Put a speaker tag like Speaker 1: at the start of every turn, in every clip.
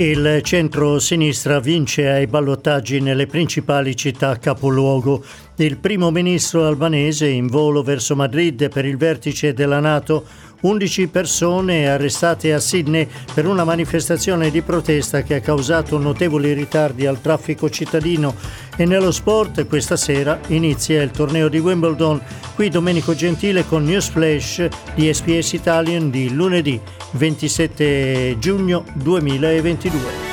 Speaker 1: Il centro-sinistra vince ai ballottaggi nelle principali città capoluogo. Il primo ministro albanese in volo verso Madrid per il vertice della Nato 11 persone arrestate a Sydney per una manifestazione di protesta che ha causato notevoli ritardi al traffico cittadino e nello sport questa sera inizia il torneo di Wimbledon. Qui Domenico Gentile con News Flash di SPS Italian di lunedì 27 giugno 2022.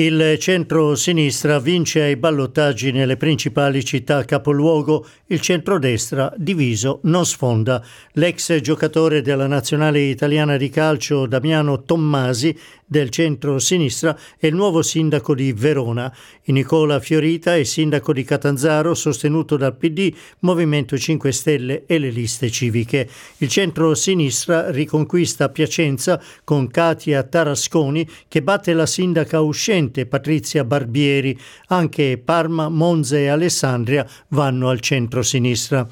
Speaker 1: Il centro-sinistra vince ai ballottaggi nelle principali città capoluogo, il centrodestra diviso non sfonda. L'ex giocatore della nazionale italiana di calcio Damiano Tommasi del centro-sinistra è il nuovo sindaco di Verona. Nicola Fiorita è sindaco di Catanzaro sostenuto dal PD, Movimento 5 Stelle e le liste civiche. Il centro-sinistra riconquista Piacenza con Katia Tarasconi che batte la sindaca uscente presidente Patrizia Barbieri. Anche Parma, Monza e Alessandria vanno al centro-sinistra.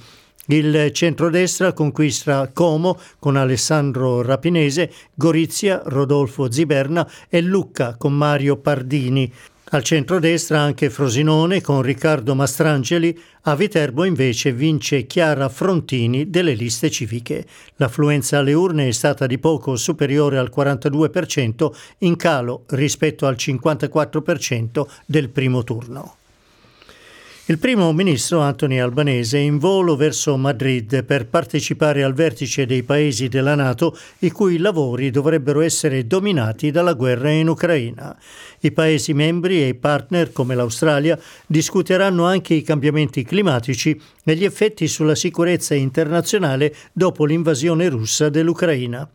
Speaker 1: Il centrodestra conquista Como con Alessandro Rapinese, Gorizia, Rodolfo Ziberna e Lucca con Mario Pardini. Al centro-destra anche Frosinone con Riccardo Mastrangeli, a Viterbo invece vince Chiara Frontini delle liste civiche. L'affluenza alle urne è stata di poco superiore al 42%, in calo rispetto al 54% del primo turno. Il primo ministro Anthony Albanese è in volo verso Madrid per partecipare al vertice dei paesi della Nato i cui lavori dovrebbero essere dominati dalla guerra in Ucraina. I paesi membri e i partner come l'Australia discuteranno anche i cambiamenti climatici e gli effetti sulla sicurezza internazionale dopo l'invasione russa dell'Ucraina.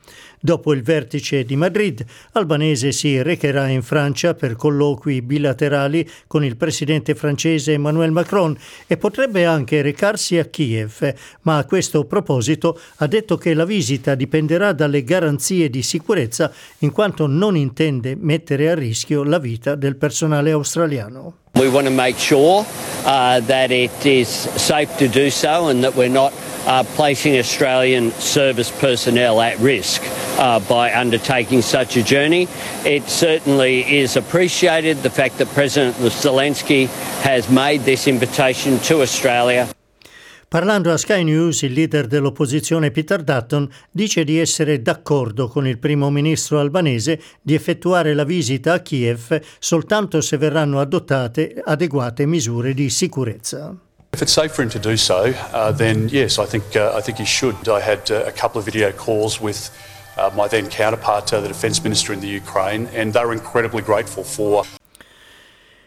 Speaker 1: Dopo il vertice di Madrid, Albanese si recherà in Francia per colloqui bilaterali con il presidente francese Emmanuel Macron e potrebbe anche recarsi a Kiev, ma a questo proposito ha detto che la visita dipenderà dalle garanzie di sicurezza in quanto non intende mettere a rischio la vita del personale australiano.
Speaker 2: We want to make sure uh, that it is safe to do so and that we're not uh, placing Australian service personnel at risk uh, by undertaking such a journey. It certainly is appreciated the fact that President Zelensky has made this invitation to Australia.
Speaker 1: Parlando a Sky News, il leader dell'opposizione Peter Dutton dice di essere d'accordo con il primo ministro albanese di effettuare la visita a Kiev soltanto se verranno adottate adeguate misure di sicurezza.
Speaker 3: If it's safe for him to do so, uh, then yes, I think uh, I think he should. I had uh, a couple of video calls with uh, my then counterpart, uh, the defence minister in the Ukraine, and they were incredibly grateful for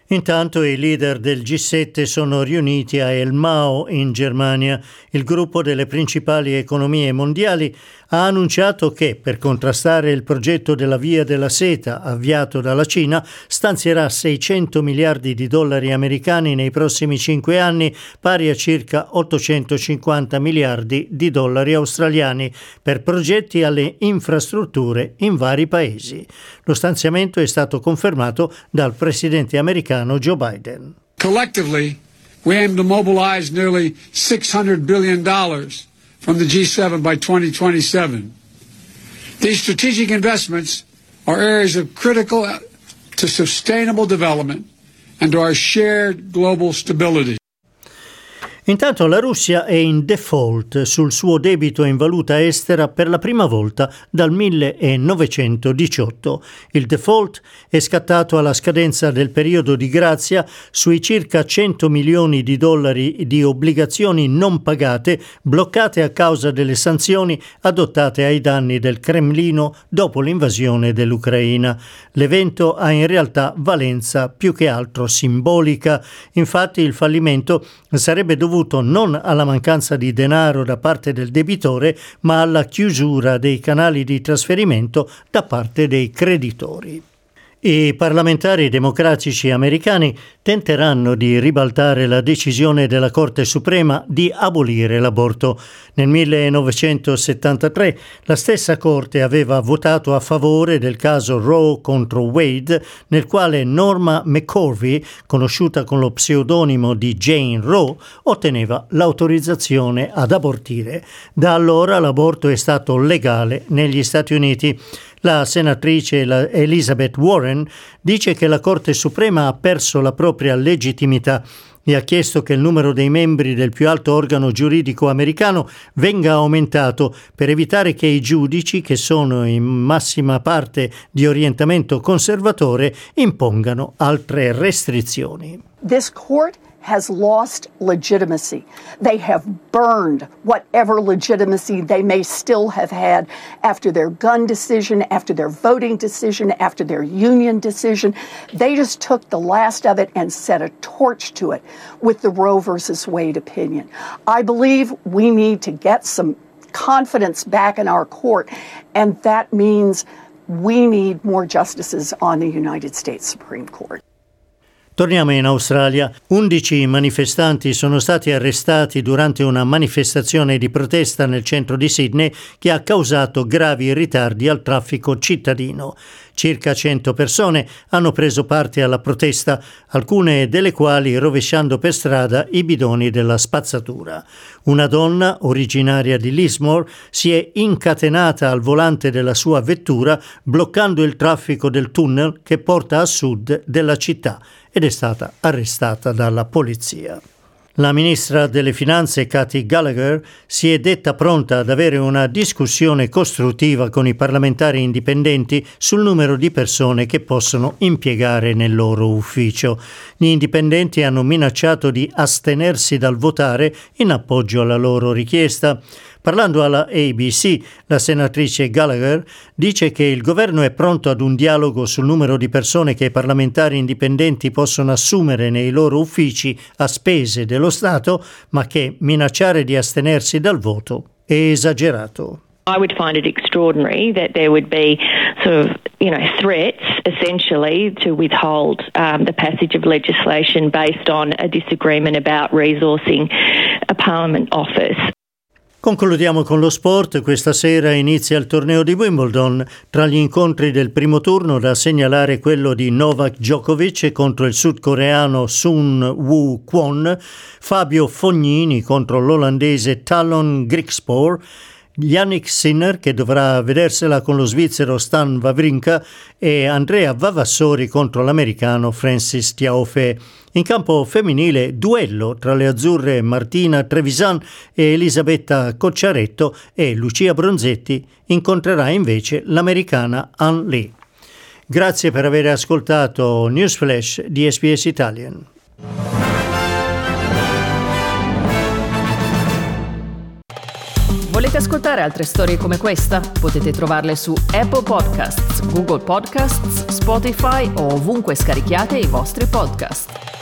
Speaker 1: Intanto i leader del G7 sono riuniti a El Mao in Germania. Il gruppo delle principali economie mondiali ha annunciato che per contrastare il progetto della Via della Seta avviato dalla Cina stanzierà 600 miliardi di dollari americani nei prossimi cinque anni, pari a circa 850 miliardi di dollari australiani, per progetti alle infrastrutture in vari paesi. Lo stanziamento è stato confermato dal presidente americano Joe Biden.
Speaker 4: Collectively, we aim to mobilize nearly $600 billion from the G7 by 2027. These strategic investments are areas of critical to sustainable development and to our shared global stability.
Speaker 1: Intanto la Russia è in default sul suo debito in valuta estera per la prima volta dal 1918. Il default è scattato alla scadenza del periodo di grazia sui circa 100 milioni di dollari di obbligazioni non pagate bloccate a causa delle sanzioni adottate ai danni del Cremlino dopo l'invasione dell'Ucraina. L'evento ha in realtà valenza più che altro simbolica. Infatti il fallimento sarebbe dovuto dovuto non alla mancanza di denaro da parte del debitore, ma alla chiusura dei canali di trasferimento da parte dei creditori. I parlamentari democratici americani tenteranno di ribaltare la decisione della Corte Suprema di abolire l'aborto. Nel 1973 la stessa Corte aveva votato a favore del caso Roe contro Wade, nel quale Norma McCorvey, conosciuta con lo pseudonimo di Jane Roe, otteneva l'autorizzazione ad abortire. Da allora l'aborto è stato legale negli Stati Uniti. La senatrice Elizabeth Warren dice che la Corte Suprema ha perso la propria legittimità e ha chiesto che il numero dei membri del più alto organo giuridico americano venga aumentato per evitare che i giudici, che sono in massima parte di orientamento conservatore, impongano altre restrizioni.
Speaker 5: This court has lost legitimacy. They have burned whatever legitimacy they may still have had after their gun decision, after their voting decision, after their union decision. They just took the last of it and set a torch to it with the Roe versus Wade opinion. I believe we need to get some confidence back in our court, and that means we need more justices on the United States Supreme Court.
Speaker 1: Torniamo in Australia. 11 manifestanti sono stati arrestati durante una manifestazione di protesta nel centro di Sydney che ha causato gravi ritardi al traffico cittadino. Circa 100 persone hanno preso parte alla protesta, alcune delle quali rovesciando per strada i bidoni della spazzatura. Una donna, originaria di Lismore, si è incatenata al volante della sua vettura bloccando il traffico del tunnel che porta a sud della città ed è stata arrestata dalla polizia. La ministra delle Finanze Cathy Gallagher si è detta pronta ad avere una discussione costruttiva con i parlamentari indipendenti sul numero di persone che possono impiegare nel loro ufficio. Gli indipendenti hanno minacciato di astenersi dal votare in appoggio alla loro richiesta. Parlando alla ABC, la senatrice Gallagher dice che il governo è pronto ad un dialogo sul numero di persone che i parlamentari indipendenti possono assumere nei loro uffici a spese dello Stato, ma che minacciare di astenersi dal voto è esagerato.
Speaker 6: I would find it extraordinary that there would be sort of, you know, threats essentially to withhold um, the passage of legislation based on a disagreement about resourcing a parliament office.
Speaker 1: Concludiamo con lo sport. Questa sera inizia il torneo di Wimbledon. Tra gli incontri del primo turno da segnalare quello di Novak Djokovic contro il sudcoreano Sun Woo Kwon, Fabio Fognini contro l'olandese Talon Grigspor Yannick Sinner che dovrà vedersela con lo svizzero Stan Wawrinka e Andrea Vavassori contro l'americano Francis Tiaofe. In campo femminile duello tra le azzurre Martina Trevisan e Elisabetta Cocciaretto e Lucia Bronzetti incontrerà invece l'americana Ann Lee. Grazie per aver ascoltato Newsflash di SBS Italian.
Speaker 7: Volete ascoltare altre storie come questa? Potete trovarle su Apple Podcasts, Google Podcasts, Spotify o ovunque scarichiate i vostri podcast.